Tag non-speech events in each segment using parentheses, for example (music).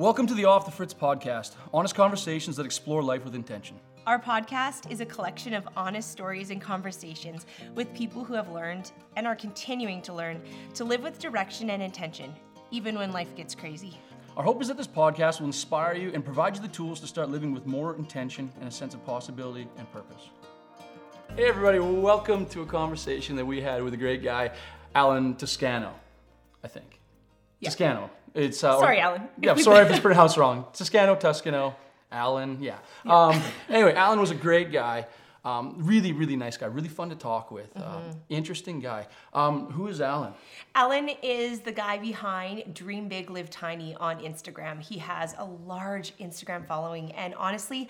Welcome to the Off the Fritz podcast, honest conversations that explore life with intention. Our podcast is a collection of honest stories and conversations with people who have learned and are continuing to learn to live with direction and intention, even when life gets crazy. Our hope is that this podcast will inspire you and provide you the tools to start living with more intention and a sense of possibility and purpose. Hey, everybody, welcome to a conversation that we had with a great guy, Alan Toscano, I think. Yeah. Toscano. It's uh, Sorry, Alan. (laughs) Yeah, sorry if it's pronounced wrong. Toscano, Tuscano, Alan. Yeah. Um, anyway, Alan was a great guy. Um, really, really nice guy. Really fun to talk with. Uh, Mm-hmm. interesting guy. Um, who is Alan? Alan is the guy behind Dream Big Live Tiny on Instagram. He has a large Instagram following, and honestly,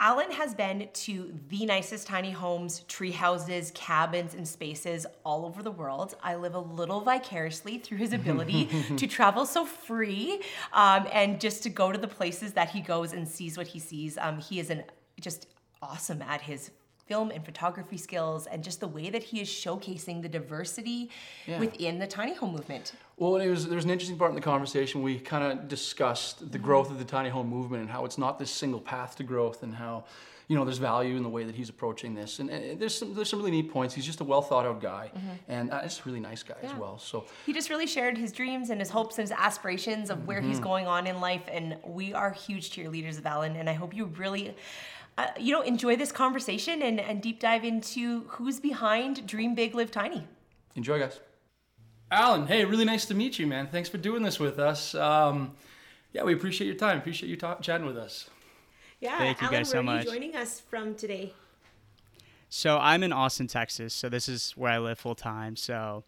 Alan has been to the nicest tiny homes, tree houses, cabins, and spaces all over the world. I live a little vicariously through his ability (laughs) to travel so free um, and just to go to the places that he goes and sees what he sees. Um, he is an just awesome at his film and photography skills and just the way that he is showcasing the diversity Yeah. within the tiny home movement. Well, it was there was an interesting part in the conversation. We kind of discussed the growth of the tiny home movement and how it's not this single path to growth, and how you know there's value in the way that he's approaching this. And, and there's some there's some really neat points. He's just a well thought out guy, and uh, just a really nice guy as well. So He just really shared his dreams and his hopes and his aspirations of where he's going on in life. And we are huge cheerleaders of Alan. And I hope you really, uh, you know, enjoy this conversation and, and deep dive into who's behind Dream Big, Live Tiny. enjoy, guys. Alan, hey, really nice to meet you, man. Thanks for doing this with us. Um, yeah, we appreciate your time. Appreciate you talk, chatting with us. Yeah, Thank you guys so where are much. you joining us from today? So I'm in Austin, Texas. So this is where I live full time. So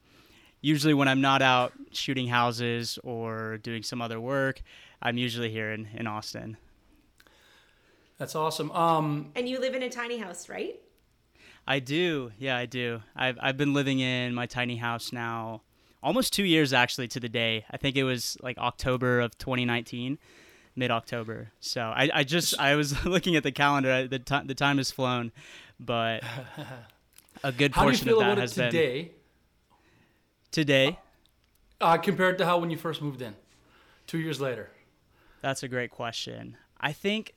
usually when I'm not out shooting houses or doing some other work, I'm usually here in, in Austin. That's awesome. Um, And you live in a tiny house, right? I do. Yeah, I do. I've, I've been living in my tiny house now almost two years actually to the day. I think it was like October of 2019, mid October. So I, I just, I was (laughs) looking at the calendar. The, ti the time has flown, but (laughs) a good how do you portion of that has been today today. uh, compared to how when you first moved in, two years later? That's a great question. I think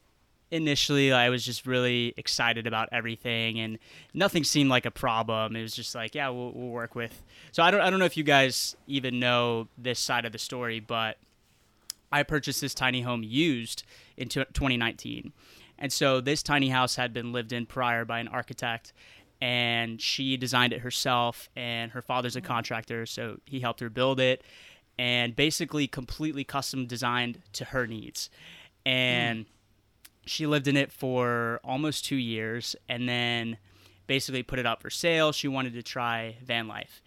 initially I was just really excited about everything and nothing seemed like a problem. It was just like, yeah, we'll, we'll work with. So I don't, I don't know if you guys even know this side of the story, but I purchased this tiny home used in tw- 2019. And so this tiny house had been lived in prior by an architect and she designed it herself and her father's a mm. contractor so he helped her build it and basically completely custom designed to her needs. And mm. She lived in it for almost 2 years and then basically put it up for sale. She wanted to try van life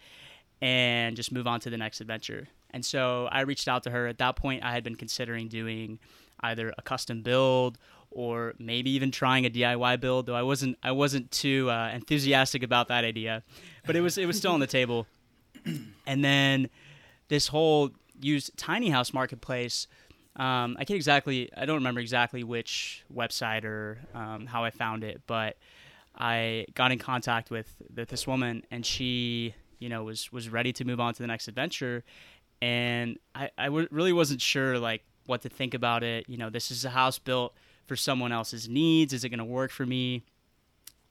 and just move on to the next adventure. And so I reached out to her. At that point, I had been considering doing either a custom build or maybe even trying a DIY build, though I wasn't I wasn't too uh, enthusiastic about that idea, but it was it was still on the table. (clears throat) And then this whole used tiny house marketplace. Um, I can't exactly I don't remember exactly which website or um, how I found it, but I got in contact with, with this woman and she you know was was ready to move on to the next adventure. And I, I w- really wasn't sure like what to think about it. You know this is a house built for someone else's needs. Is it going to work for me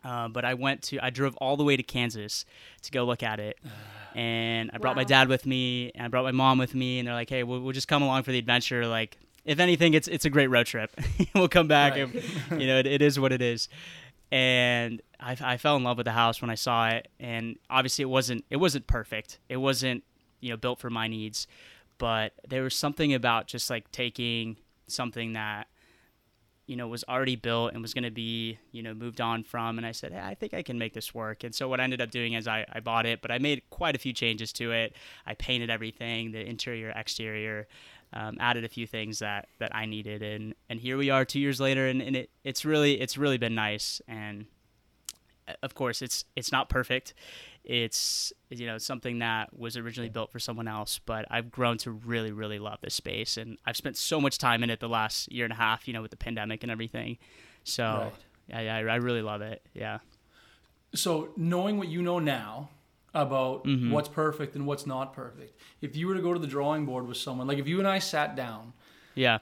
uh, but I went to I drove all the way to Kansas to go look at it (sighs) and I brought my dad with me and I brought my mom with me and they're like hey we'll, we'll just come along for the adventure like if anything it's it's a great road trip (laughs) we'll come back Right. and you know it, it is what it is and I, I fell in love with the house when I saw it. And obviously, it wasn't it wasn't perfect. It wasn't you know built for my needs, but there was something about just like taking something that you know was already built and was going to be you know moved on from and i said hey, i think i can make this work. And so what i ended up doing is I, I bought it but i made quite a few changes to it. I painted everything the interior exterior um, added a few things that that i needed and and here we are two years later and, and it it's really it's really been nice. And uh, of course it's it's not perfect it's you know something that was originally built for someone else but i've grown to really really love this space and i've spent so much time in it the last year and a half you know with the pandemic and everything so Right. yeah, yeah i really love it yeah So knowing what you know now about Mm-hmm. what's perfect and what's not perfect, if you were to go to the drawing board with someone, like if you and I sat down, yeah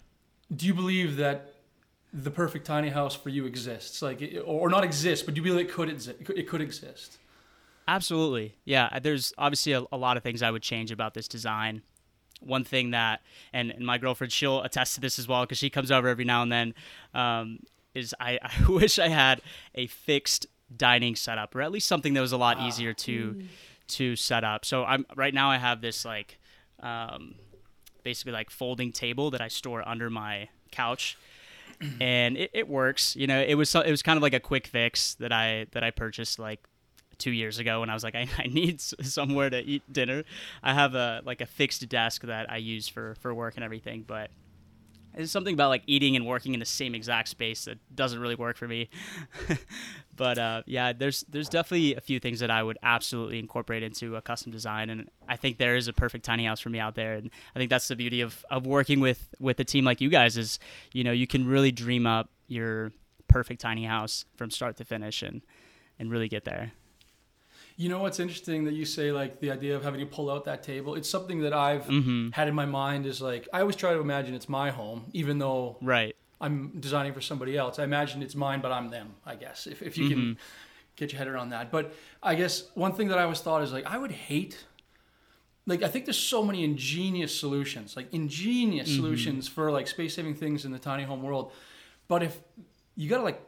do you believe that the perfect tiny house for you exists? Like, or not exists, but do you believe it could exist? It could exist. Absolutely. Yeah. There's obviously a, a lot of things I would change about this design. One thing that, and, and my girlfriend, she'll attest to this as well because she comes over every now and then, um, is I, (laughs) I wish I had a fixed dining setup or at least something that was a lot easier to to set up. So I'm right now I have this like um, basically like folding table that I store under my couch (clears throat) and it, it works. You know, it was so, it was kind of like a quick fix that I that I purchased like two years ago when I was like I, (laughs) I need somewhere to eat dinner. I have a like a fixed desk that I use for for work and everything, but it's something about like eating and working in the same exact space that doesn't really work for me. (laughs) but uh, yeah, there's there's definitely a few things that I would absolutely incorporate into a custom design, and I think there is a perfect tiny house for me out there. And I think that's the beauty of, of working with with a team like you guys is you know you can really dream up your perfect tiny house from start to finish and and really get there. You know what's interesting that you say like the idea of having to pull out that table. It's something that I've Mm-hmm. had in my mind. Is like I always try to imagine it's my home, even though Right. I'm designing for somebody else. I imagine it's mine, but I'm them. I guess if if you can Mm-hmm. get your head around that. But I guess one thing that I always thought is like I would hate. Like I think there's so many ingenious solutions, like ingenious Mm-hmm. solutions for like space saving things in the tiny home world. But if you gotta like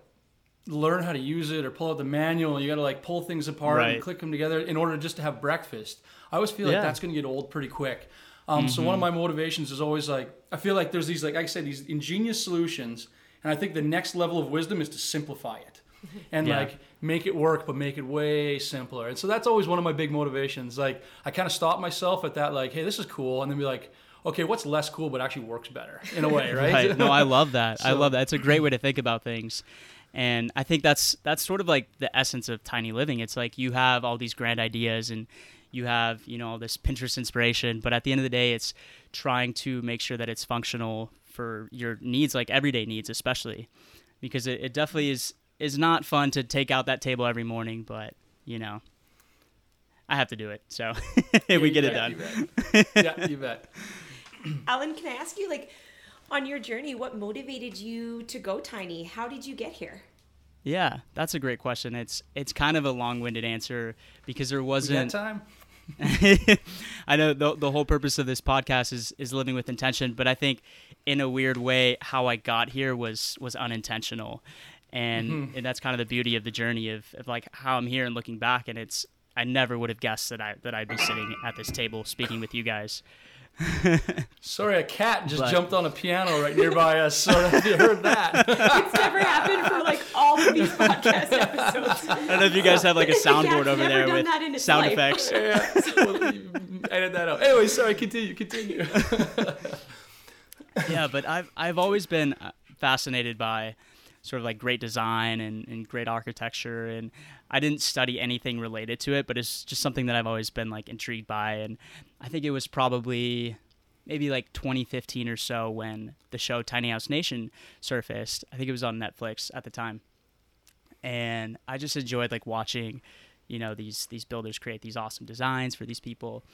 learn how to use it or pull out the manual, you gotta like pull things apart Right. and click them together in order just to have breakfast. I always feel like that's gonna get old pretty quick. Um, So one of my motivations is always like I feel like there's these like I said these ingenious solutions, and I think the next level of wisdom is to simplify it, (laughs) and Yeah. like make it work, but make it way simpler. And so that's always one of my big motivations. Like I kind of stop myself at that, like, hey, this is cool, and then be like, okay, what's less cool but actually works better in a way, (laughs) right? Right. No, I love that. I (laughs) love that. It's a great way to think about things. And I think that's that's sort of like the essence of tiny living. It's like you have all these grand ideas and you have, you know, all this Pinterest inspiration, but at the end of the day it's trying to make sure that it's functional for your needs, like everyday needs especially. Because it, it definitely is is not fun to take out that table every morning, but you know. I have to do it. So (laughs) Yeah, we get it done. you yeah, you bet. (clears throat) Alan, can I ask you, like, on your journey, what motivated you to go tiny? How did you get here? Yeah, that's a great question. It's it's kind of a long-winded answer because there wasn't. That time. (laughs) I know the the whole purpose of this podcast is is living with intention, but I think in a weird way how I got here was was unintentional, and mm-hmm. and that's kind of the beauty of the journey of, of like how I'm here and looking back, and it's I never would have guessed that I that I'd be sitting at this table speaking with you guys. (laughs) Sorry, a cat just But- jumped on a piano right nearby us. So if you heard that, (laughs) It's never happened for like all of these podcast episodes. I don't know if you guys have like a soundboard over there with that in its sound life. effects. yeah, (laughs) well, edit that out. Anyway, sorry. Continue. Continue. yeah, but I've I've always been uh, fascinated by sort of like great design and, and great architecture and I didn't study anything related to it, but it's just something that I've always been like intrigued by and I think it was probably maybe like 2015 or so when the show Tiny House Nation surfaced. I think it was on Netflix at the time. And I just enjoyed like watching, you know, these these builders create these awesome designs for these people.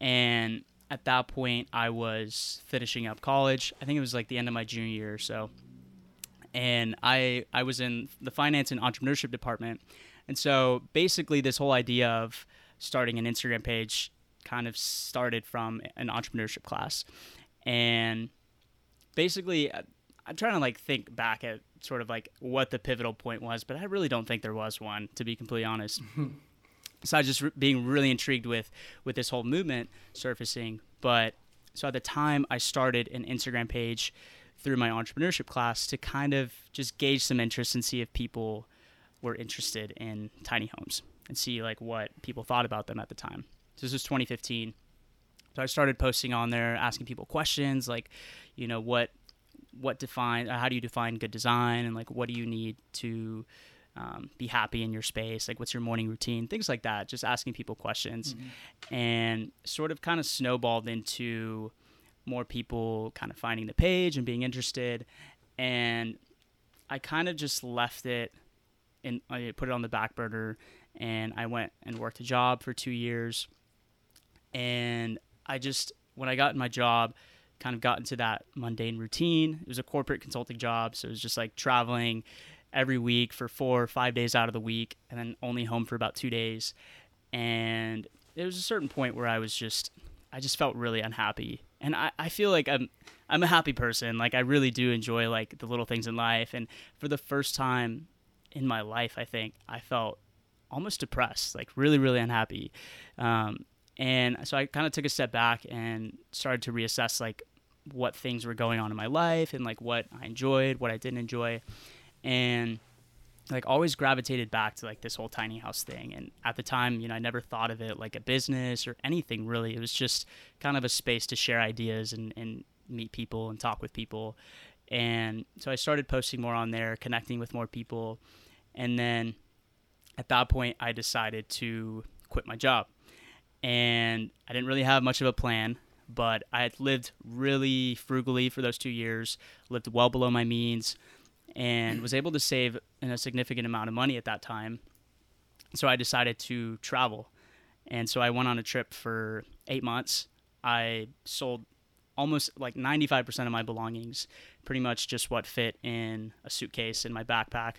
And at that point I was finishing up college. I think it was like the end of my junior year or so. And I I was in the finance and entrepreneurship department. And so basically this whole idea of starting an Instagram page kind of started from an entrepreneurship class. And basically I- I'm trying to like think back at sort of like what the pivotal point was, but I really don't think there was one to be completely honest. (laughs) so I was just re- being really intrigued with with this whole movement surfacing. But so at the time, I started an Instagram page through my entrepreneurship class to kind of just gauge some interest and see if people were interested in tiny homes and see like what people thought about them at the time. So this was 2015. So I started posting on there, asking people questions like, you know, what what define how do you define good design? And like what do you need to um, be happy in your space? Like what's your morning routine? Things like that just asking people questions. And sort of kind of snowballed into more people kind of finding the page and being interested and i kind of just left it and i put it on the back burner and i went and worked a job for two years and i just when i got in my job kind of got into that mundane routine. It was a corporate consulting job, so it was just like traveling every week for four or five days out of the week, and then only home for about two days. And there was a certain point where I was just, I just felt really unhappy. And I, I feel like I'm, I'm a happy person. Like I really do enjoy like the little things in life. And for the first time in my life, I think I felt almost depressed, like really, really unhappy. Um, and so I kind of took a step back and started to reassess like what things were going on in my life and like what I enjoyed, what I didn't enjoy. And like always gravitated back to like this whole tiny house thing. And at the time you know i never thought of it like a business or anything really. It was just kind of a space to share ideas and, and meet people and talk with people. And so i started posting more on there connecting with more people. And then at that point i decided to quit my job. And i didn't really have much of a plan but i had lived really frugally for those two years lived well below my means and was able to save a significant amount of money at that time. So I decided to travel. And so I went on a trip for eight months. I sold almost like 95% of my belongings, pretty much just what fit in a suitcase in my backpack,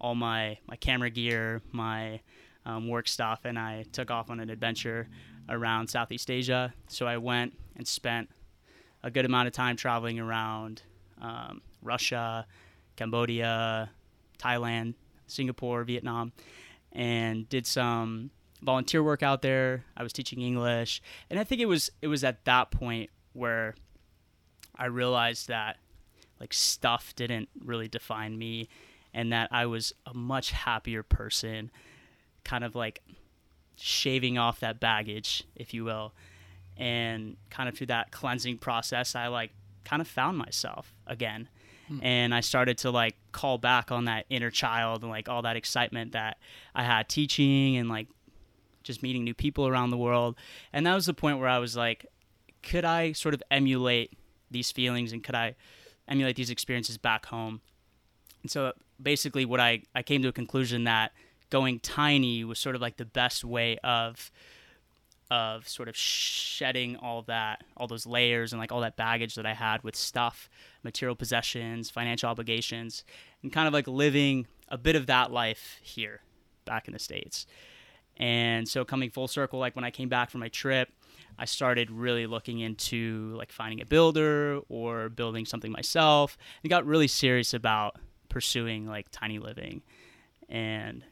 all my, my camera gear, my um, work stuff, and I took off on an adventure around Southeast Asia. So I went and spent a good amount of time traveling around um, Russia, Cambodia, Thailand, Singapore, Vietnam, and did some volunteer work out there. I was teaching English, and I think it was it was at that point where I realized that like stuff didn't really define me and that I was a much happier person kind of like shaving off that baggage if you will. And kind of through that cleansing process I like kind of found myself again Hmm. and I started to like call back on that inner child and like all that excitement that I had teaching and like just meeting new people around the world. And that was the point where I was like, could I sort of emulate these feelings and could I emulate these experiences back home? And so basically, what I, I came to a conclusion that going tiny was sort of like the best way of of sort of shedding all that, all those layers and like all that baggage that I had with stuff, material possessions, financial obligations, and kind of like living a bit of that life here back in the States. And so coming full circle, like when I came back from my trip, I started really looking into like finding a builder or building something myself and got really serious about pursuing like tiny living. And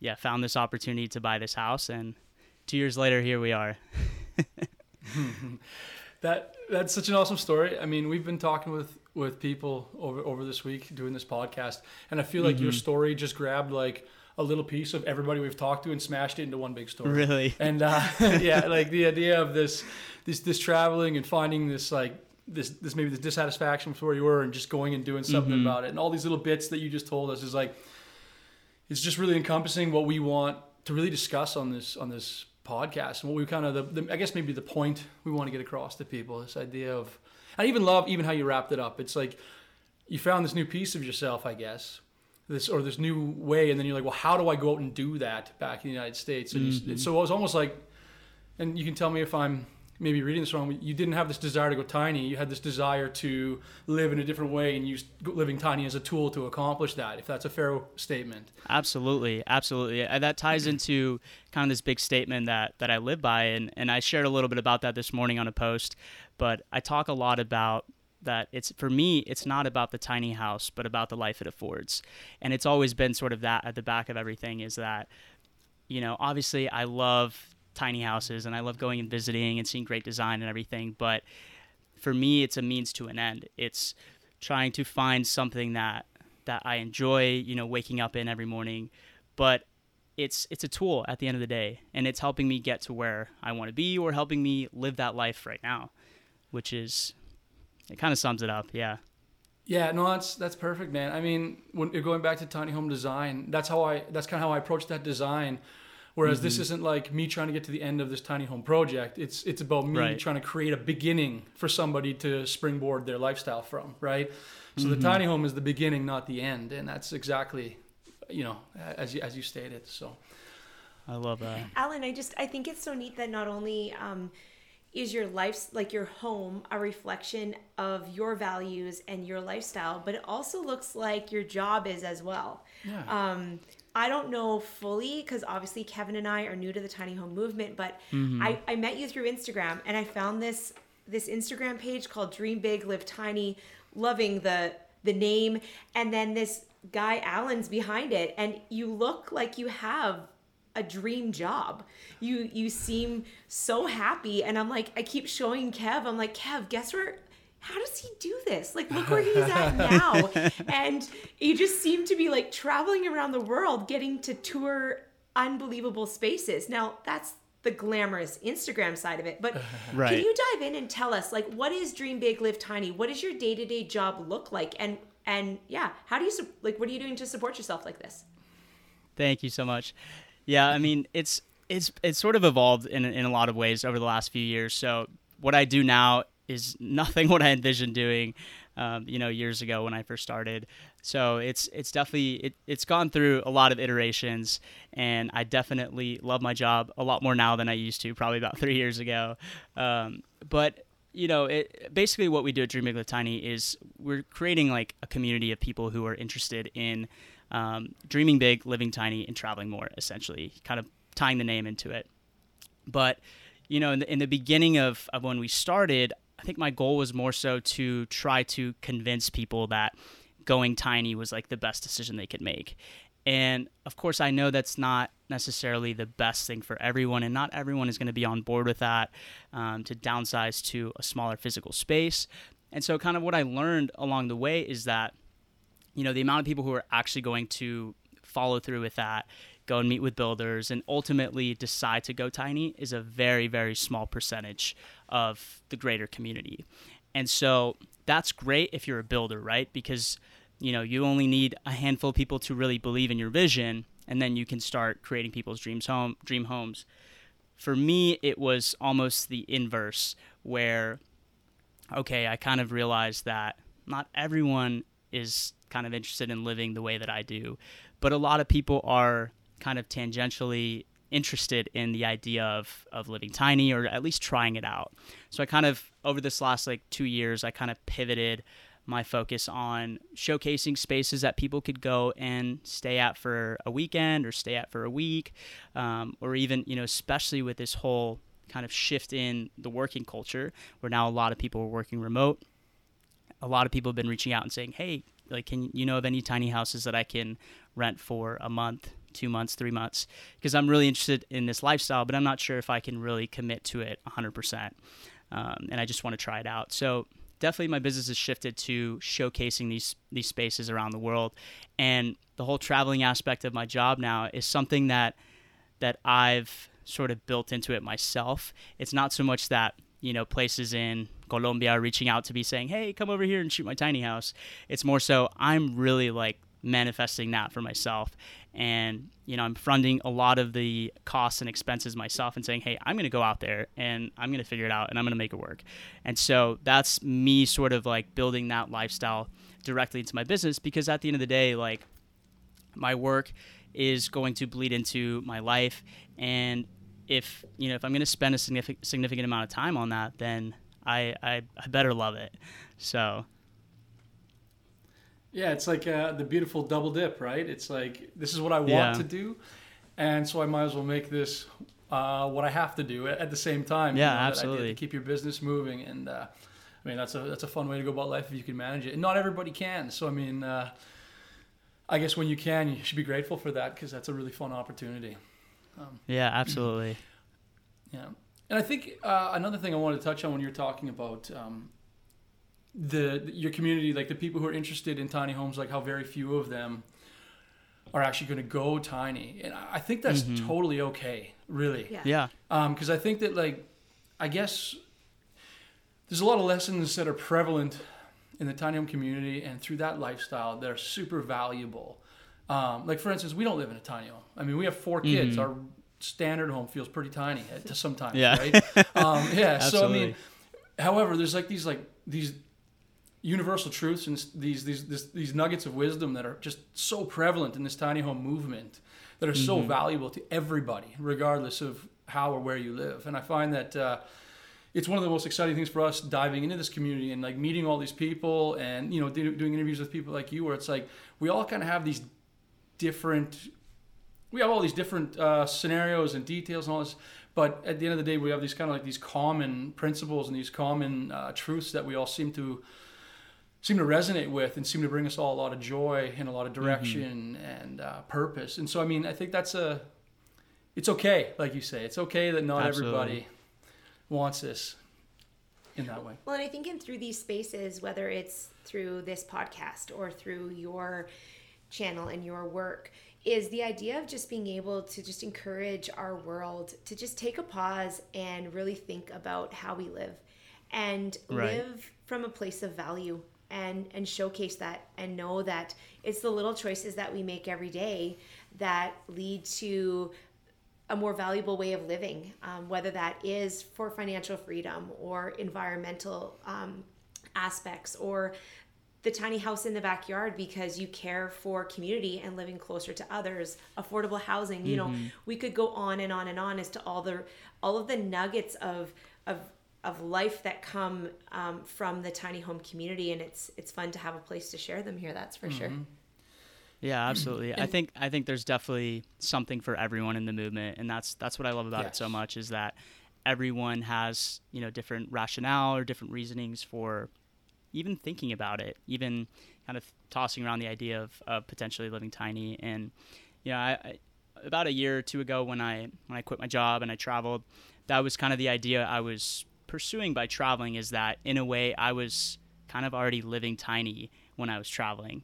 yeah, found this opportunity to buy this house and two years later, here we are. (laughs) that that's such an awesome story. I mean, we've been talking with with people over over this week doing this podcast, and I feel like mm-hmm. your story just grabbed like a little piece of everybody we've talked to and smashed it into one big story. Really? And uh, (laughs) (laughs) yeah, like the idea of this this this traveling and finding this like this this maybe this dissatisfaction with where you were and just going and doing something mm-hmm. about it and all these little bits that you just told us is like it's just really encompassing what we want to really discuss on this on this podcast and what we kind of the, the, I guess maybe the point we want to get across to people this idea of I even love even how you wrapped it up. It's like you found this new piece of yourself, I guess, this or this new way, and then you're like, well, how do I go out and do that back in the United States? And mm-hmm. you, so it was almost like, and you can tell me if I'm maybe reading this wrong, you didn't have this desire to go tiny. You had this desire to live in a different way and use living tiny as a tool to accomplish that, if that's a fair statement. Absolutely. Absolutely. And that ties into kind of this big statement that, that I live by. And, and I shared a little bit about that this morning on a post, but I talk a lot about that it's for me it's not about the tiny house but about the life it affords and it's always been sort of that at the back of everything is that you know obviously i love tiny houses and I love going and visiting and seeing great design and everything. But for me, it's a means to an end. It's trying to find something that that I enjoy, you know, waking up in every morning. But it's it's a tool at the end of the day, and it's helping me get to where I want to be, or helping me live that life right now, which is it kind of sums it up. Yeah. Yeah, no, that's that's perfect, man. I mean, when you're going back to tiny home design, that's how I that's kind of how I approach that design Whereas mm-hmm. this isn't like me trying to get to the end of this tiny home project. It's it's about me right. trying to create a beginning for somebody to springboard their lifestyle from, right? So mm-hmm. the tiny home is the beginning, not the end, and that's exactly, you know, as you, as you stated. So, I love that, Alan. I just I think it's so neat that not only. Um, is your life like your home a reflection of your values and your lifestyle but it also looks like your job is as well Yeah. um i don't know fully because obviously kevin and i are new to the tiny home movement but mm-hmm. I, I met you through instagram and i found this this instagram page called dream big live tiny loving the the name and then this guy alan's behind it and you look like you have a dream job. You you seem so happy and I'm like I keep showing Kev I'm like Kev guess where how does he do this? Like look where he's at (laughs) now. and you just seem to be like traveling around the world getting to tour unbelievable spaces. Now that's the glamorous Instagram side of it. But (laughs) Right. can you dive in and tell us like what is Dream Big Live Tiny? What does your day-to-day job look like? And and yeah, how do you like what are you doing to support yourself like this? Thank you so much. Yeah, I mean, it's it's it's sort of evolved in in a lot of ways over the last few years. So what I do now is nothing (laughs) what I envisioned doing, um, you know, years ago when I first started. So it's it's definitely it, it's gone through a lot of iterations, and I definitely love my job a lot more now than I used to, probably about (laughs) three years ago. Um, but you know, it basically what we do at Dream Big Live Tiny is we're creating like a community of people who are interested in um, dreaming big, living tiny, and traveling more. Essentially, kind of tying the name into it. But you know, in the, in the beginning of, of when we started, I think my goal was more so to try to convince people that going tiny was like the best decision they could make. And of course, I know that's not necessarily the best thing for everyone, and not everyone is going to be on board with that um, to downsize to a smaller physical space. And so, kind of what I learned along the way is that, you know, the amount of people who are actually going to follow through with that, go and meet with builders, and ultimately decide to go tiny is a very, very small percentage of the greater community. And so, that's great if you're a builder, right? Because you know you only need a handful of people to really believe in your vision and then you can start creating people's dreams home dream homes for me it was almost the inverse where okay i kind of realized that not everyone is kind of interested in living the way that i do but a lot of people are kind of tangentially interested in the idea of, of living tiny or at least trying it out so i kind of over this last like two years i kind of pivoted my focus on showcasing spaces that people could go and stay at for a weekend or stay at for a week, um, or even, you know, especially with this whole kind of shift in the working culture where now a lot of people are working remote. A lot of people have been reaching out and saying, hey, like, can you know of any tiny houses that I can rent for a month, two months, three months? Because I'm really interested in this lifestyle, but I'm not sure if I can really commit to it 100%. Um, and I just want to try it out. So definitely my business has shifted to showcasing these these spaces around the world and the whole traveling aspect of my job now is something that that I've sort of built into it myself it's not so much that you know places in Colombia are reaching out to be saying hey come over here and shoot my tiny house it's more so I'm really like manifesting that for myself and you know i'm fronting a lot of the costs and expenses myself and saying hey i'm going to go out there and i'm going to figure it out and i'm going to make it work. And so that's me sort of like building that lifestyle directly into my business because at the end of the day like my work is going to bleed into my life. And if you know if i'm going to spend a significant significant amount of time on that then i i, I better love it. So Yeah, it's like uh, the beautiful double dip, right? It's like this is what I want Yeah. to do, and so I might as well make this uh, what I have to do at, the same time. Yeah, I did absolutely. To keep your business moving, and uh, I mean that's a that's a fun way to go about life if you can manage it. And not everybody can. So I mean, uh, I guess when you can, you should be grateful for that because that's a really fun opportunity. yeah absolutely (clears throat) Yeah, and I think uh, another thing I wanted to touch on when you're talking about um, the your community, like the people who are interested in tiny homes, like how very few of them are actually going to go tiny, and I I think that's totally okay, really. Yeah. yeah Because I think that like, I guess there's a lot of lessons that are prevalent in the tiny home community and through that lifestyle that are super valuable. Um, like for instance, we don't live in a tiny home. I mean, we have four kids. Our standard home feels pretty tiny at, to sometimes, Yeah. right? Um, yeah. so I mean, (laughs) however, there's like these like these universal truths and these these this, these nuggets of wisdom that are just so prevalent in this tiny home movement that are so valuable to everybody, regardless of how or where you live. And I find that uh, it's one of the most exciting things for us diving into this community and like meeting all these people and you know do, doing interviews with people like you where it's like we all kind of have these different we have all these different uh, scenarios and details and all this but at the end of the day we have these kind of like these common principles and these common uh, truths that we all seem to seem to resonate with and seem to bring us all a lot of joy and a lot of direction mm-hmm. and uh, purpose and so i mean i think that's a it's okay like you say it's okay that not Absolutely. everybody wants this in that way. Well, and I think in through these spaces, whether it's through this podcast or through your channel and your work, is the idea of just being able to just encourage our world to just take a pause and really think about how we live and right. live from a place of value and and showcase that and know that it's the little choices that we make every day that lead to a more valuable way of living, um, whether that is for financial freedom or environmental um, aspects or the tiny house in the backyard because you care for community and living closer to others affordable housing you mm-hmm. know we could go on and on and on as to all the all of the nuggets of of of life that come um, from the tiny home community and it's it's fun to have a place to share them here that's for mm-hmm. sure yeah, absolutely. I think I think there's definitely something for everyone in the movement, and that's that's what I love about yes. it so much is that everyone has you know different rationale or different reasonings for even thinking about it, even kind of tossing around the idea of, of potentially living tiny. And you know, I, I, about a year or two ago when I when I quit my job and I traveled, that was kind of the idea I was pursuing by traveling. Is that in a way I was kind of already living tiny when I was traveling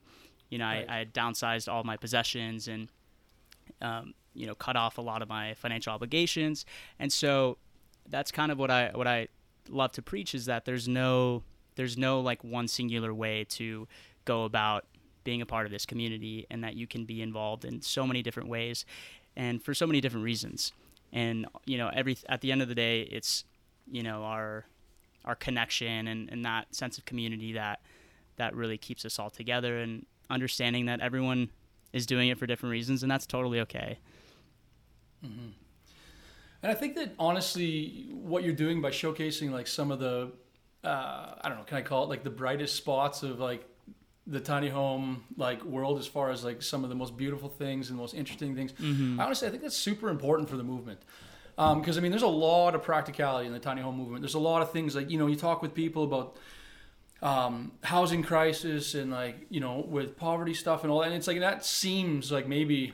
you know, right. I, I had downsized all my possessions and, um, you know, cut off a lot of my financial obligations. And so that's kind of what I, what I love to preach is that there's no, there's no like one singular way to go about being a part of this community and that you can be involved in so many different ways and for so many different reasons. And, you know, every, at the end of the day, it's, you know, our, our connection and, and that sense of community that, that really keeps us all together. And, understanding that everyone is doing it for different reasons, and that's totally okay. Mm-hmm. And I think that honestly, what you're doing by showcasing like some of the, uh, I don't know, can I call it like the brightest spots of like the tiny home like world as far as like some of the most beautiful things and most interesting things. Mm-hmm. Honestly, I think that's super important for the movement. Because um, I mean, there's a lot of practicality in the tiny home movement. There's a lot of things like you know, you talk with people about um, housing crisis and like you know with poverty stuff and all that. And it's like that seems like maybe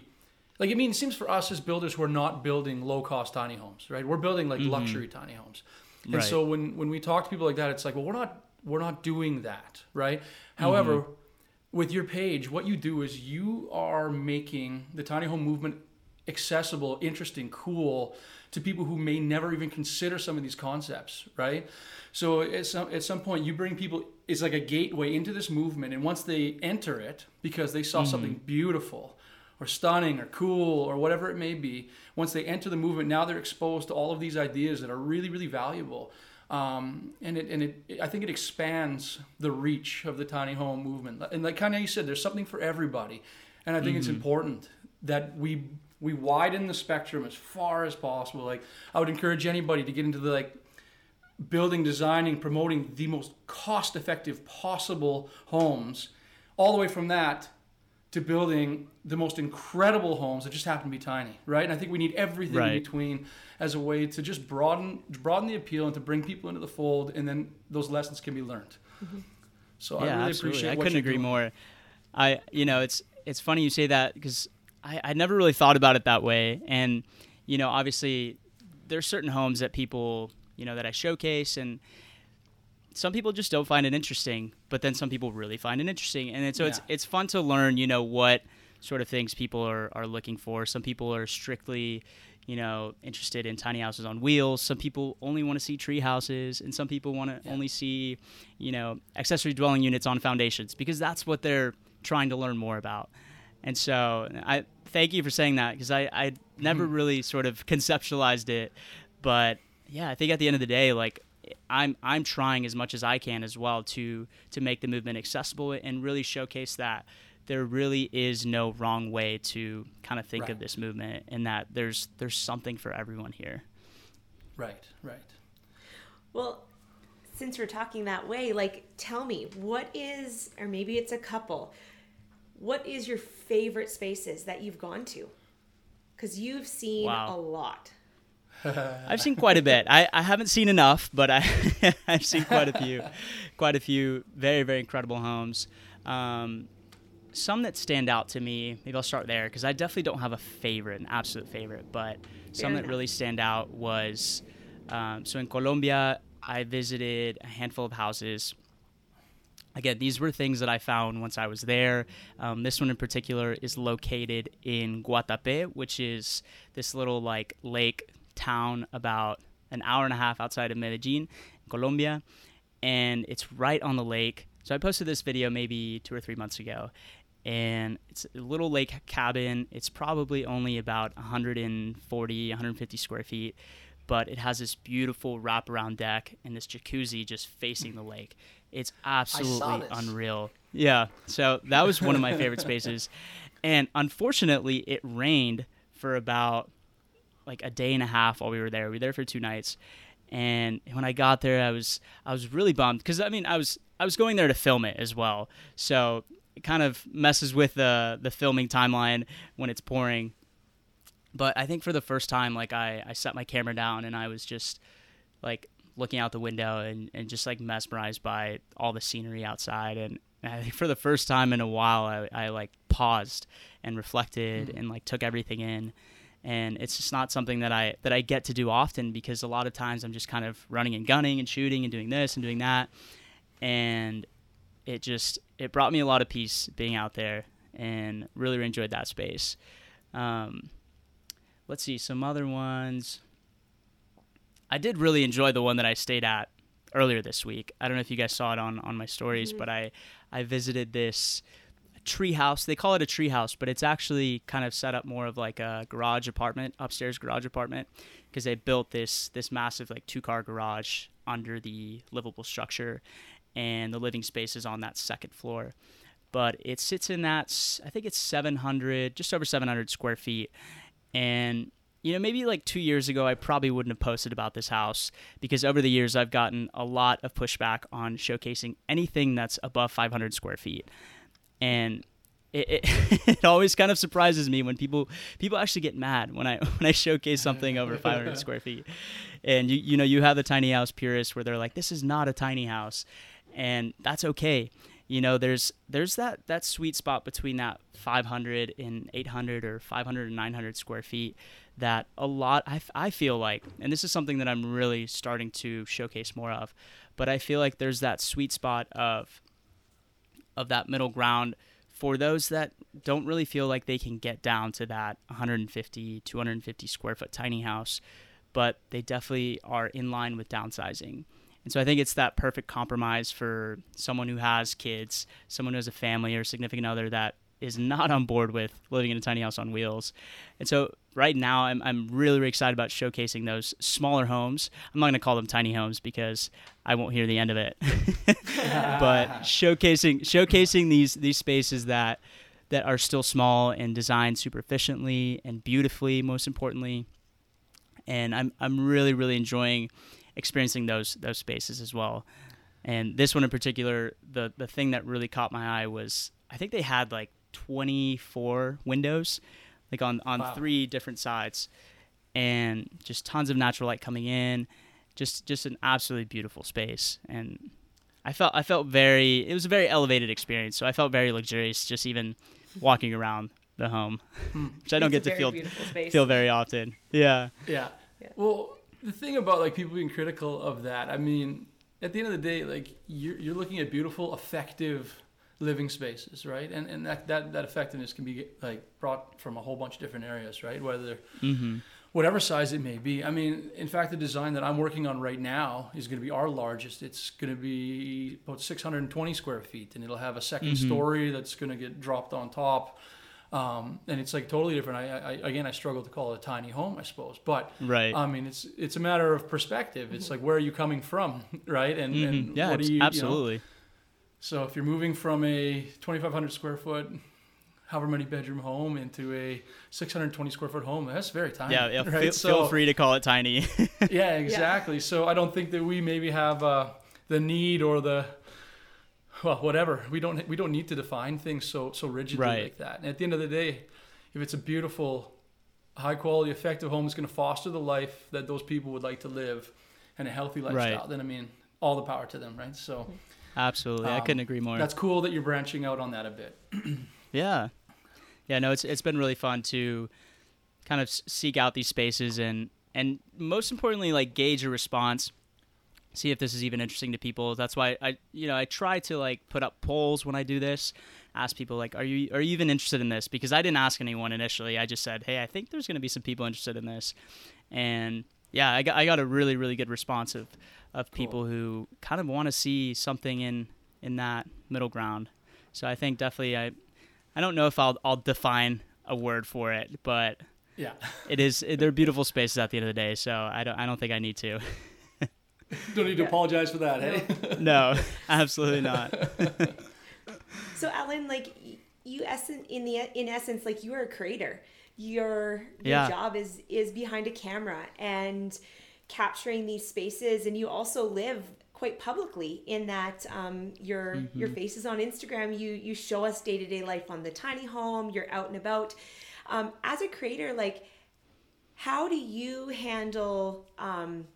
like I mean it seems for us as builders we're not building low cost tiny homes, right? We're building like mm-hmm. luxury tiny homes. And right. so when when we talk to people like that, it's like well we're not we're not doing that, right? Mm-hmm. However, with your page, what you do is you are making the tiny home movement accessible, interesting, cool to people who may never even consider some of these concepts, right? So at some, at some point, you bring people, it's like a gateway into this movement. And once they enter it, because they saw mm-hmm. something beautiful or stunning or cool or whatever it may be, once they enter the movement, now they're exposed to all of these ideas that are really, really valuable. Um, and it, and it, I think it expands the reach of the tiny home movement. And like kind of you said, there's something for everybody. And I think mm-hmm. it's important that we we widen the spectrum as far as possible. Like I would encourage anybody to get into the like building, designing, promoting the most cost effective possible homes, all the way from that to building the most incredible homes that just happen to be tiny, right? And I think we need everything right. in between as a way to just broaden broaden the appeal and to bring people into the fold, and then those lessons can be learned. Mm-hmm. So yeah, I really absolutely. appreciate. I couldn't agree doing. more. I you know it's it's funny you say that because I I never really thought about it that way, and you know obviously there's certain homes that people you know that I showcase and some people just don't find it interesting, but then some people really find it interesting, and so yeah. it's it's fun to learn, you know, what sort of things people are, are looking for. Some people are strictly, you know, interested in tiny houses on wheels. Some people only want to see tree houses, and some people want to yeah. only see, you know, accessory dwelling units on foundations because that's what they're trying to learn more about. And so I thank you for saying that because I I never mm-hmm. really sort of conceptualized it, but yeah, I think at the end of the day, like I'm I'm trying as much as I can as well to to make the movement accessible and really showcase that there really is no wrong way to kind of think right. of this movement and that there's there's something for everyone here. Right, right. Well, since we're talking that way, like tell me, what is or maybe it's a couple. What is your favorite spaces that you've gone to? Cuz you've seen Wow. a lot. (laughs) I've seen quite a bit. I, I haven't seen enough, but I (laughs) I've seen quite a few, (laughs) quite a few very very incredible homes. Um, some that stand out to me. Maybe I'll start there because I definitely don't have a favorite, an absolute favorite, but some that really stand out was um, so in Colombia. I visited a handful of houses. Again, these were things that I found once I was there. Um, this one in particular is located in Guatapé, which is this little like lake town about an hour and a half outside of Medellin, Colombia, and it's right on the lake. So I posted this video maybe two or three months ago, and it's a little lake cabin. It's probably only about 140, 150 square feet, but it has this beautiful wraparound deck and this jacuzzi just facing the lake. It's absolutely unreal. Yeah, so that was one of my favorite spaces, (laughs) and unfortunately, it rained for about like a day and a half while we were there. We were there for two nights, and when I got there, I was I was really bummed because I mean I was I was going there to film it as well, so it kind of messes with the the filming timeline when it's pouring. But I think for the first time, like I I set my camera down and I was just like looking out the window and, and just like mesmerized by all the scenery outside. And I think for the first time in a while I, I like paused and reflected and like took everything in. And it's just not something that I that I get to do often because a lot of times I'm just kind of running and gunning and shooting and doing this and doing that. And it just it brought me a lot of peace being out there and really enjoyed that space. Um, let's see some other ones I did really enjoy the one that I stayed at earlier this week. I don't know if you guys saw it on on my stories, mm-hmm. but I I visited this tree house. They call it a tree house, but it's actually kind of set up more of like a garage apartment, upstairs garage apartment, because they built this this massive like two car garage under the livable structure, and the living space is on that second floor. But it sits in that I think it's 700, just over 700 square feet, and you know, maybe like two years ago, I probably wouldn't have posted about this house because over the years, I've gotten a lot of pushback on showcasing anything that's above 500 square feet. And it, it, (laughs) it always kind of surprises me when people people actually get mad when I (laughs) when I showcase something over 500 (laughs) square feet. And you you know you have the tiny house purists where they're like this is not a tiny house, and that's okay. You know there's there's that that sweet spot between that 500 and 800 or 500 and 900 square feet that a lot I, I feel like and this is something that i'm really starting to showcase more of but i feel like there's that sweet spot of of that middle ground for those that don't really feel like they can get down to that 150 250 square foot tiny house but they definitely are in line with downsizing and so i think it's that perfect compromise for someone who has kids someone who has a family or significant other that is not on board with living in a tiny house on wheels. And so right now I'm, I'm really, really excited about showcasing those smaller homes. I'm not going to call them tiny homes because I won't hear the end of it. (laughs) but showcasing showcasing these these spaces that that are still small and designed super efficiently and beautifully most importantly. And I'm I'm really really enjoying experiencing those those spaces as well. And this one in particular, the the thing that really caught my eye was I think they had like 24 windows, like on on Wow. three different sides, and just tons of natural light coming in, just just an absolutely beautiful space. And I felt I felt very it was a very elevated experience. So I felt very luxurious just even walking around the home, which I don't It's get to feel feel very often. Yeah. Yeah. Yeah. Well, the thing about like people being critical of that, I mean, at the end of the day, like you're, you're looking at beautiful, effective living spaces, right? And and that, that that effectiveness can be like brought from a whole bunch of different areas, right? Whether Mm-hmm. whatever size it may be. I mean, in fact, the design that I'm working on right now is going to be our largest. It's going to be about 620 square feet, and it'll have a 2nd Mhm. story that's going to get dropped on top. Um, and it's like totally different. I, I again, I struggle to call it a tiny home, I suppose, but Right. I mean, it's it's a matter of perspective. It's like where are you coming from, (laughs) right? And, Mhm. and Yeah. what do you, you know, absolutely. so if you're moving from a 2,500 square foot however many bedroom home into a 620 square foot home. That's very tiny. Yeah, yeah (laughs) right? feel, So- feel free to call it tiny. (laughs) yeah, exactly. So I don't think that we maybe have uh, the need or the well, whatever. We don't we don't need to define things so so rigidly Right. like that. And at the end of the day, if it's a beautiful, high quality, effective home that's going to foster the life that those people would like to live and a healthy lifestyle, Right. then I mean, all the power to them, right? So Absolutely, I Um, couldn't agree more. that's cool that you're branching out on that a bit. (clears throat) Yeah, yeah. No, it's it's been really fun to kind of seek out these spaces and and most importantly, like gauge a response, see if this is even interesting to people. That's why I you know I try to like put up polls when I do this, ask people like, are you are you even interested in this? Because I didn't ask anyone initially. I just said, hey, I think there's going to be some people interested in this, and yeah, I got I got a really really good response of of people who kind of want to see something in in that middle ground. So I think definitely I I don't know if I'll I'll define a word for it, but Yeah, it is they're beautiful spaces at the end of the day. So I don't I don't think I need to. (laughs) (laughs) don't need to apologize for that. Hey, no, (laughs) absolutely not. (laughs) So Alan, like you essen in the in essence, like you are a creator. Your your Yeah. job is is behind a camera and capturing these spaces, and you also live quite publicly in that um, your your face is on Instagram. You you show us day to day life on the tiny home. You're out and about. Um, as a creator, like how do you handle um,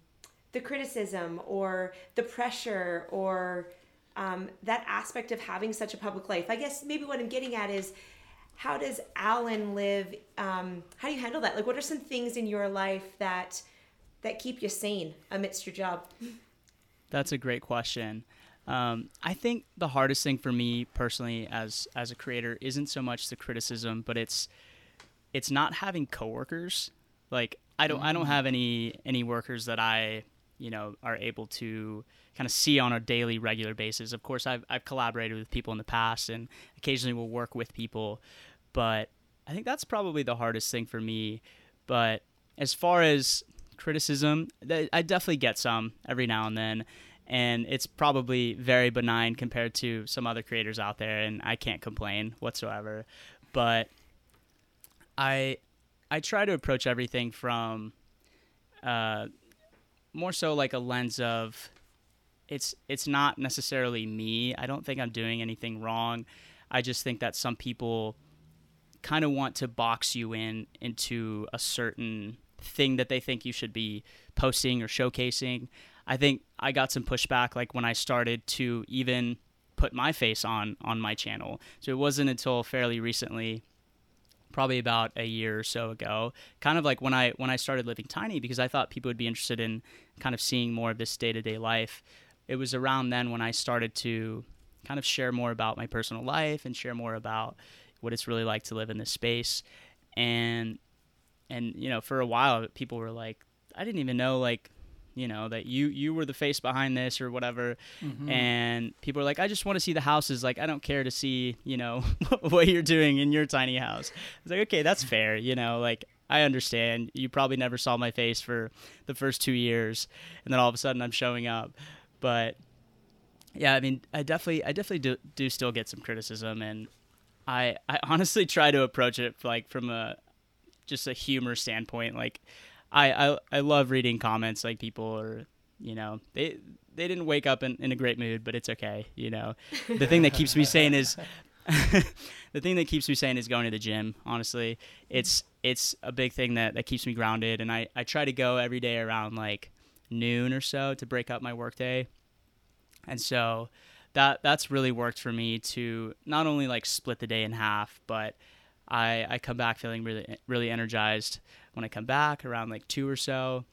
the criticism or the pressure or um, that aspect of having such a public life? I guess maybe what I'm getting at is how does Alan live? Um, how do you handle that? Like, what are some things in your life that that keep you sane amidst your job? That's a great question. Um, I think the hardest thing for me personally, as as a creator, isn't so much the criticism, but it's it's not having coworkers. Like I don't I don't have any any workers that I you know are able to kind of see on a daily regular basis. Of course, I've I've collaborated with people in the past, and occasionally will work with people, but I think that's probably the hardest thing for me. But as far as criticism, I definitely get some every now and then, and it's probably very benign compared to some other creators out there, and I can't complain whatsoever. But I I try to approach everything from uh, more so like a lens of it's it's not necessarily me. I don't think I'm doing anything wrong. I just think that some people kind of want to box you in into a certain thing that they think you should be posting or showcasing. I think I got some pushback like when I started to even put my face on on my channel. So it wasn't until fairly recently probably about a year or so ago kind of like when i when i started living tiny because i thought people would be interested in kind of seeing more of this day-to-day life. It was around then when i started to kind of share more about my personal life and share more about what it's really like to live in this space. And and you know for a while people were like i didn't even know like you know that you you were the face behind this or whatever. Mm-hmm. And people are like i just want to see the houses. Like i don't care to see you know (laughs) what you're doing in your tiny house. It's like okay that's fair you know like i understand. You probably never saw my face for the first two years and then all of a sudden i'm showing up. But yeah i mean i definitely i definitely do, do still get some criticism and i i (laughs) honestly try to approach it like from a just a humor standpoint. Like I, I I love reading comments like people are you know they they didn't wake up in, in a great mood but it's okay you know? The thing that keeps me sane is (laughs) the thing that keeps me sane is going to the gym honestly. It's it's a big thing that, that keeps me grounded. And I, I try to go every day around like noon or so to break up my workday and so that that's really worked for me to not only like split the day in half but I, I come back feeling really really energized when I come back around like two or so.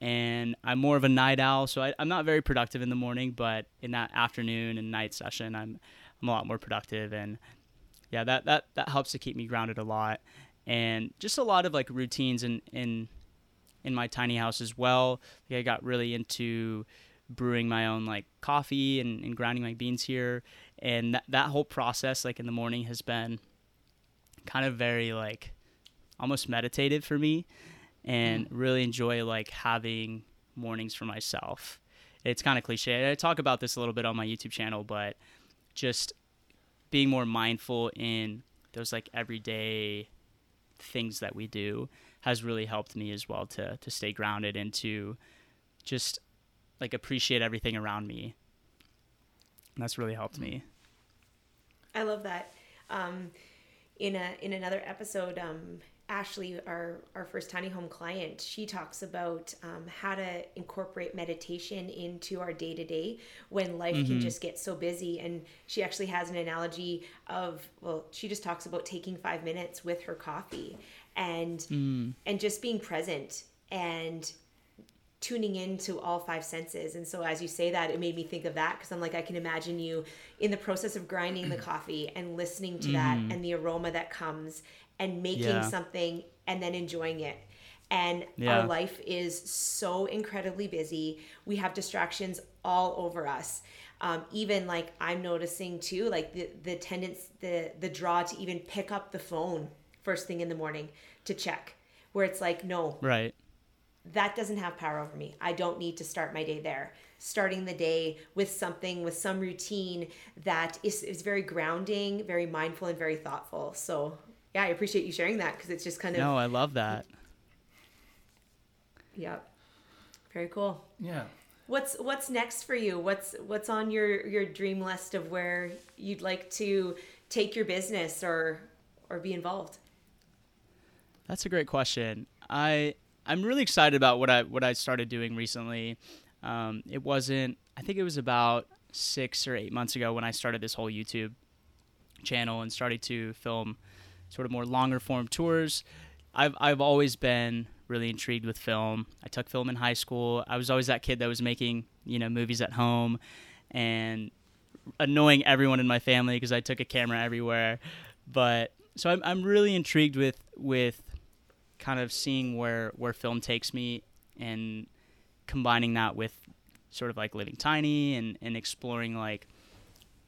And I'm more of a night owl, so I, I'm not very productive in the morning, but in that afternoon and night session, I'm I'm a lot more productive, and yeah, that that that helps to keep me grounded a lot, and just a lot of like routines in in in my tiny house as well. Like I got really into brewing my own like coffee and, and grinding my beans here, and that that whole process like in the morning has been kind of very like almost meditative for me and mm. really enjoy like having mornings for myself. It's kind of cliche. I talk about this a little bit on my YouTube channel, but just being more mindful in those like everyday things that we do has really helped me as well to to stay grounded and to just like appreciate everything around me. And that's really helped me. I love that. Um, in a in another episode, um, Ashley, our our first tiny home client, she talks about um, how to incorporate meditation into our day to day when life can mm-hmm. just get so busy. And she actually has an analogy of well, she just talks about taking five minutes with her coffee and mm. and just being present and tuning into all five senses. And so as you say that, it made me think of that because I'm like, I can imagine you in the process of grinding the (clears throat) coffee and listening to that mm-hmm. and the aroma that comes and making Yeah. something and then enjoying it. And Yeah. our life is so incredibly busy. We have distractions all over us. Um, even like I'm noticing too, like the the tendency, the the draw to even pick up the phone first thing in the morning to check, where it's like, no, Right. that doesn't have power over me. I don't need to start my day there. Starting the day with something, with some routine that is, is very grounding, very mindful, and very thoughtful. So, yeah, I appreciate you sharing that because it's just kind of, No, I love that. Yep. very cool. Yeah. What's what's next for you? What's what's on your your dream list of where you'd like to take your business or or be involved? That's a great question. I I'm really excited about what I what I started doing recently. Um, it wasn't. I think it was about six or eight months ago when I started this whole YouTube channel and started to film sort of more longer form tours. I've I've always been really intrigued with film. I took film in high school. I was always that kid that was making you know movies at home and annoying everyone in my family because I took a camera everywhere. But so I'm I'm really intrigued with with kind of seeing where where film takes me and combining that with sort of like living tiny and and exploring like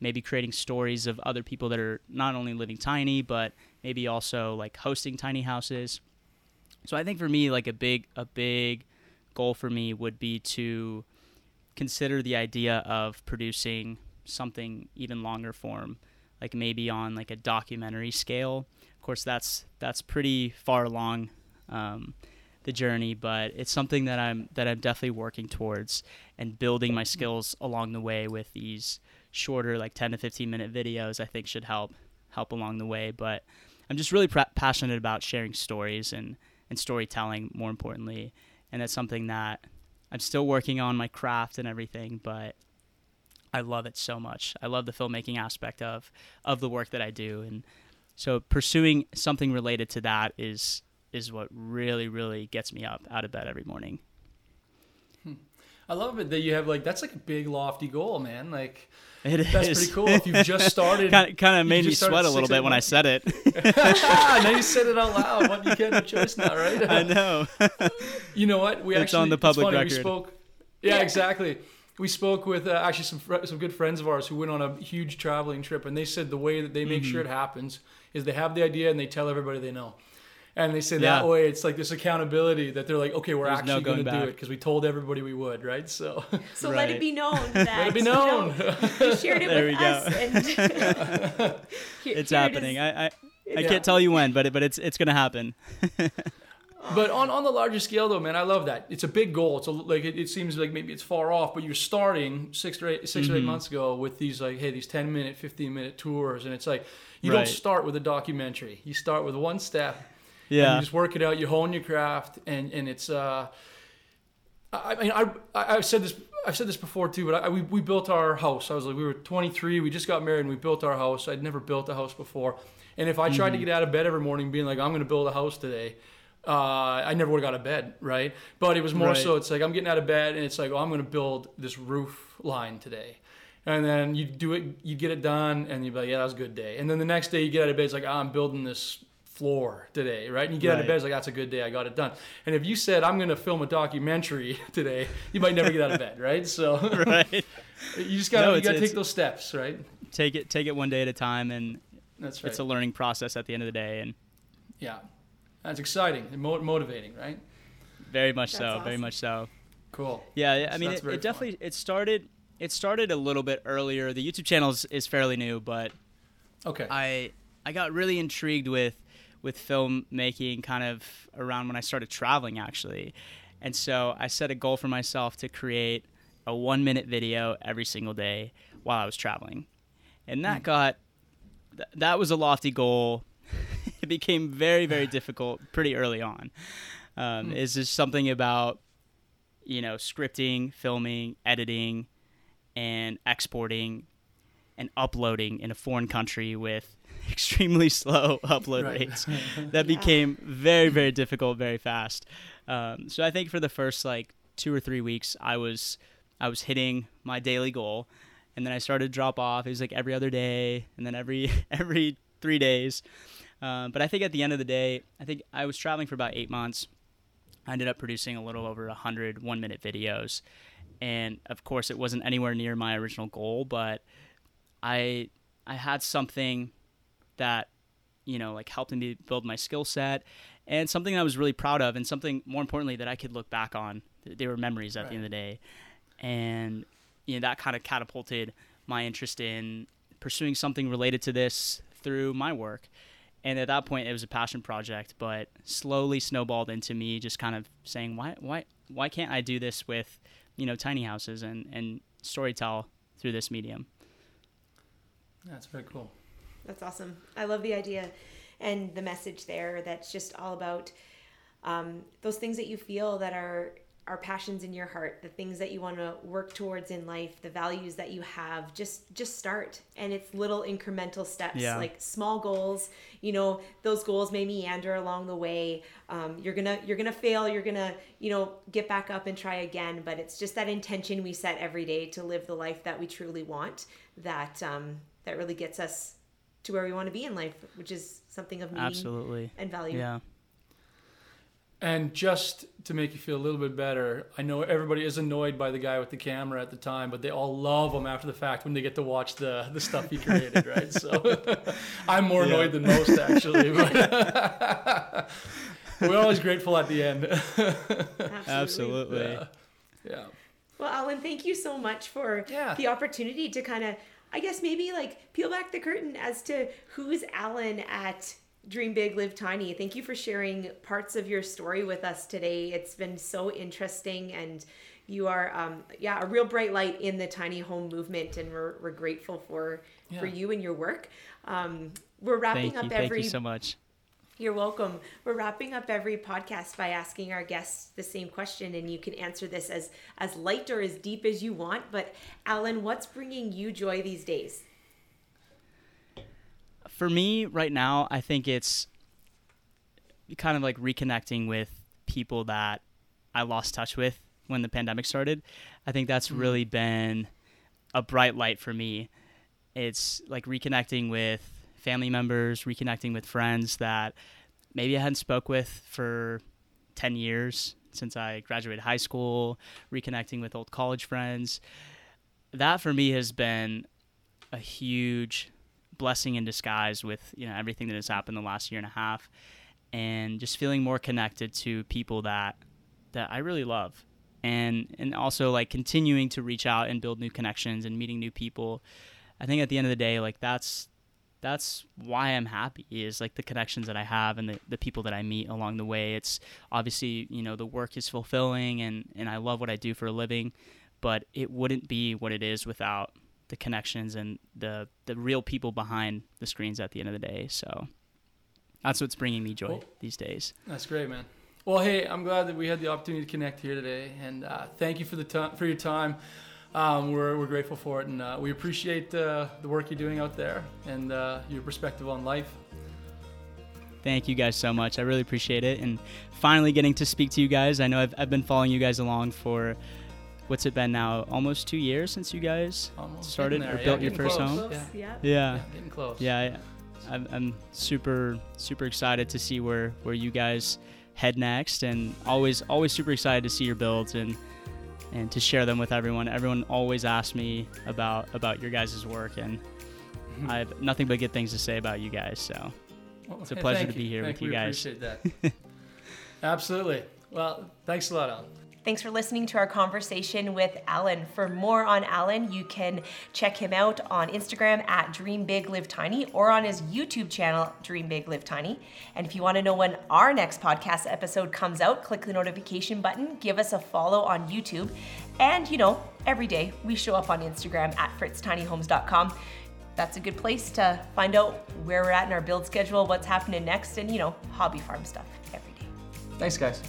maybe creating stories of other people that are not only living tiny but maybe also like hosting tiny houses. So I think for me like a big a big goal for me would be to consider the idea of producing something even longer form like maybe on like a documentary scale of course that's that's pretty far along um, the journey but it's something that i'm that i'm definitely working towards and building my skills along the way with these shorter like 10 to 15 minute videos i think should help help along the way but i'm just really pra- passionate about sharing stories and and storytelling more importantly and that's something that i'm still working on my craft and everything but I love it so much. I love the filmmaking aspect of of the work that I do, and so pursuing something related to that is is what really really gets me up out of bed every morning. Hmm. I love it that you have like that's like a big lofty goal, man. Like It is. that's pretty cool. If you've just started, kind of, kind of made me sweat a little bit when I said it. (laughs) now you said it out loud. What you can't have a choice now, right? I know. You know what? We It's actually on the public funny, record. We spoke. Yeah, exactly. We spoke with uh, actually some fr- some good friends of ours who went on a huge traveling trip, and they said the way that they make Mm-hmm. sure it happens is they have the idea and they tell everybody they know. And they say Yeah. that way it's like this accountability that they're like, okay, we're There's no actually going going to do it because we told everybody we would, right? So So let it be known that (laughs) let it be you known. know, you (laughs) shared it There with we go. us, and (laughs) here- it's here it happening. is. I I, I Yeah. can't tell you when, but it, but it's it's gonna happen. But on, on the larger scale, though, man, I love that. It's a big goal. It's a, like it, it seems like maybe it's far off, but you're starting six or eight, 6 Mm-hmm. or eight months ago with these like, hey, these ten minute, fifteen minute tours, and it's like you Right. don't start with a documentary. You start with one step. Yeah. you just work it out. You hone your craft, and and it's. uh I I mean, I I've said this I've said this before too, but I, we we built our house. I was like, we were 23, we just got married, and we built our house. I'd never built a house before, and if I tried to get out of bed every morning, being like, I'm going to build a house today, uh, I never would have got out of bed, right? But it was more Right. so, it's like I'm getting out of bed, and it's like, oh, I'm going to build this roof line today. And then you do it, you get it done, and you'd be like, yeah, that was a good day. And then the next day you get out of bed, it's like, oh, I'm building this floor today, right? And you get out of bed, it's like, that's a good day, I got it done. And if you said, I'm going to film a documentary (laughs) today, you might never get out of bed, right? So (laughs) right. you just got to No, you got to take those steps, right? Take it take it one day at a time, and That's right. it's a learning process at the end of the day, and yeah. That's exciting and mo- motivating, right? very much That's so, very much so. Cool. Yeah, yeah, I So mean, it, it definitely it started it started a little bit earlier. The YouTube channel is, is fairly new, but Okay. I I got really intrigued with with filmmaking kind of around when I started traveling actually. And so I set a goal for myself to create a 1 minute video every single day while I was traveling. And that got th- that was a lofty goal. (laughs) it became very very (sighs) difficult pretty early on. Um, Is just something about you know scripting, filming, editing, and exporting and uploading in a foreign country with (laughs) extremely slow (laughs) upload Right. rates. (laughs) That became very, very difficult very fast. Um, so I think for the first like two or three weeks, I was I was hitting my daily goal, and then I started to drop off. It was like every other day, and then every every three days. Um, but I think at the end of the day, I think I was traveling for about eight months. I ended up producing a little over 100 one minute videos. And of course, it wasn't anywhere near my original goal, but I I had something that you know like helped me build my skill set and something I was really proud of and something more importantly that I could look back on. They were memories at the end of the day. And you know that kind of catapulted my interest in pursuing something related to this through my work. And at that point it was a passion project, but slowly snowballed into me just kind of saying why why why can't I do this with, you know, tiny houses and and storytell through this medium. That's very cool. That's awesome. I love the idea and the message there. That's just all about um, those things that you feel that are are passions in your heart, the things that you want to work towards in life, the values that you have. Just just start, and it's little incremental steps, Yeah. like small goals. You know, those goals may meander along the way. Um, you're gonna you're gonna fail. You're gonna you know get back up and try again. But it's just that intention we set every day to live the life that we truly want. That um, that really gets us to where we want to be in life, which is something of meaning Absolutely. and value. Yeah. And just to make you feel a little bit better, I know everybody is annoyed by the guy with the camera at the time, but they all love him after the fact when they get to watch the the stuff he created, right? So (laughs) I'm more annoyed than most actually, but (laughs) we're always grateful at the end. Absolutely. Absolutely. yeah. yeah. Well, Alan, thank you so much for Yeah. the opportunity to kind of, I guess, maybe like peel back the curtain as to who's Alan at Dream Big, Live Tiny. Thank you for sharing parts of your story with us today. It's been so interesting, and you are, um, yeah, a real bright light in the tiny home movement, and we're, we're grateful for for you and your work. Um, we're wrapping Thank up you. Thank you so much. You're welcome. We're wrapping up every podcast by asking our guests the same question, and you can answer this as as light or as deep as you want. But Alan, what's bringing you joy these days? for me right now, I think it's kind of like reconnecting with people that I lost touch with when the pandemic started. I think that's mm-hmm. really been a bright light for me. It's like reconnecting with family members, reconnecting with friends that maybe I hadn't spoke with for 10 years since I graduated high school, reconnecting with old college friends. That for me has been a huge blessing in disguise with you know everything that has happened the last year and a half and just feeling more connected to people that that I really love and and also like continuing to reach out and build new connections and meeting new people I think at the end of the day like that's that's why I'm happy is like the connections that I have and the, the people that I meet along the way it's obviously you know the work is fulfilling and and I love what I do for a living but it wouldn't be what it is without the connections and the the real people behind the screens at the end of the day. So that's what's bringing me joy these days. That's great, man. Well, hey, I'm glad that we had the opportunity to connect here today, and uh, thank you for the time for your time. Um, we're, we're grateful for it, and uh, we appreciate uh, the work you're doing out there and uh, your perspective on life. Thank you guys so much. I really appreciate it. And finally getting to speak to you guys. I know I've, I've been following you guys along for what's it been now? Almost two years since you guys Almost started or there. built your first close. home. Yeah. Yeah. Yeah. Yeah, getting close. Yeah. I, I'm, I'm super, super excited to see where, where you guys head next and always, always super excited to see your builds and, and to share them with everyone. Everyone always asks me about, about your guys' work and Hmm. I have nothing but good things to say about you guys. So Well, It's a pleasure to be here Thank with you we guys. appreciate that. (laughs) Absolutely. Well, thanks a lot, Alan. Thanks for listening to our conversation with Alan. For more on Alan, you can check him out on Instagram at Dream Big Live Tiny or on his YouTube channel, Dream Big Live Tiny. And if you want to know when our next podcast episode comes out, click the notification button, give us a follow on YouTube. And, you know, every day we show up on Instagram at fritztinyhomes.com that's a good place to find out where we're at in our build schedule, what's happening next, and you know, hobby farm stuff every day. Thanks, guys.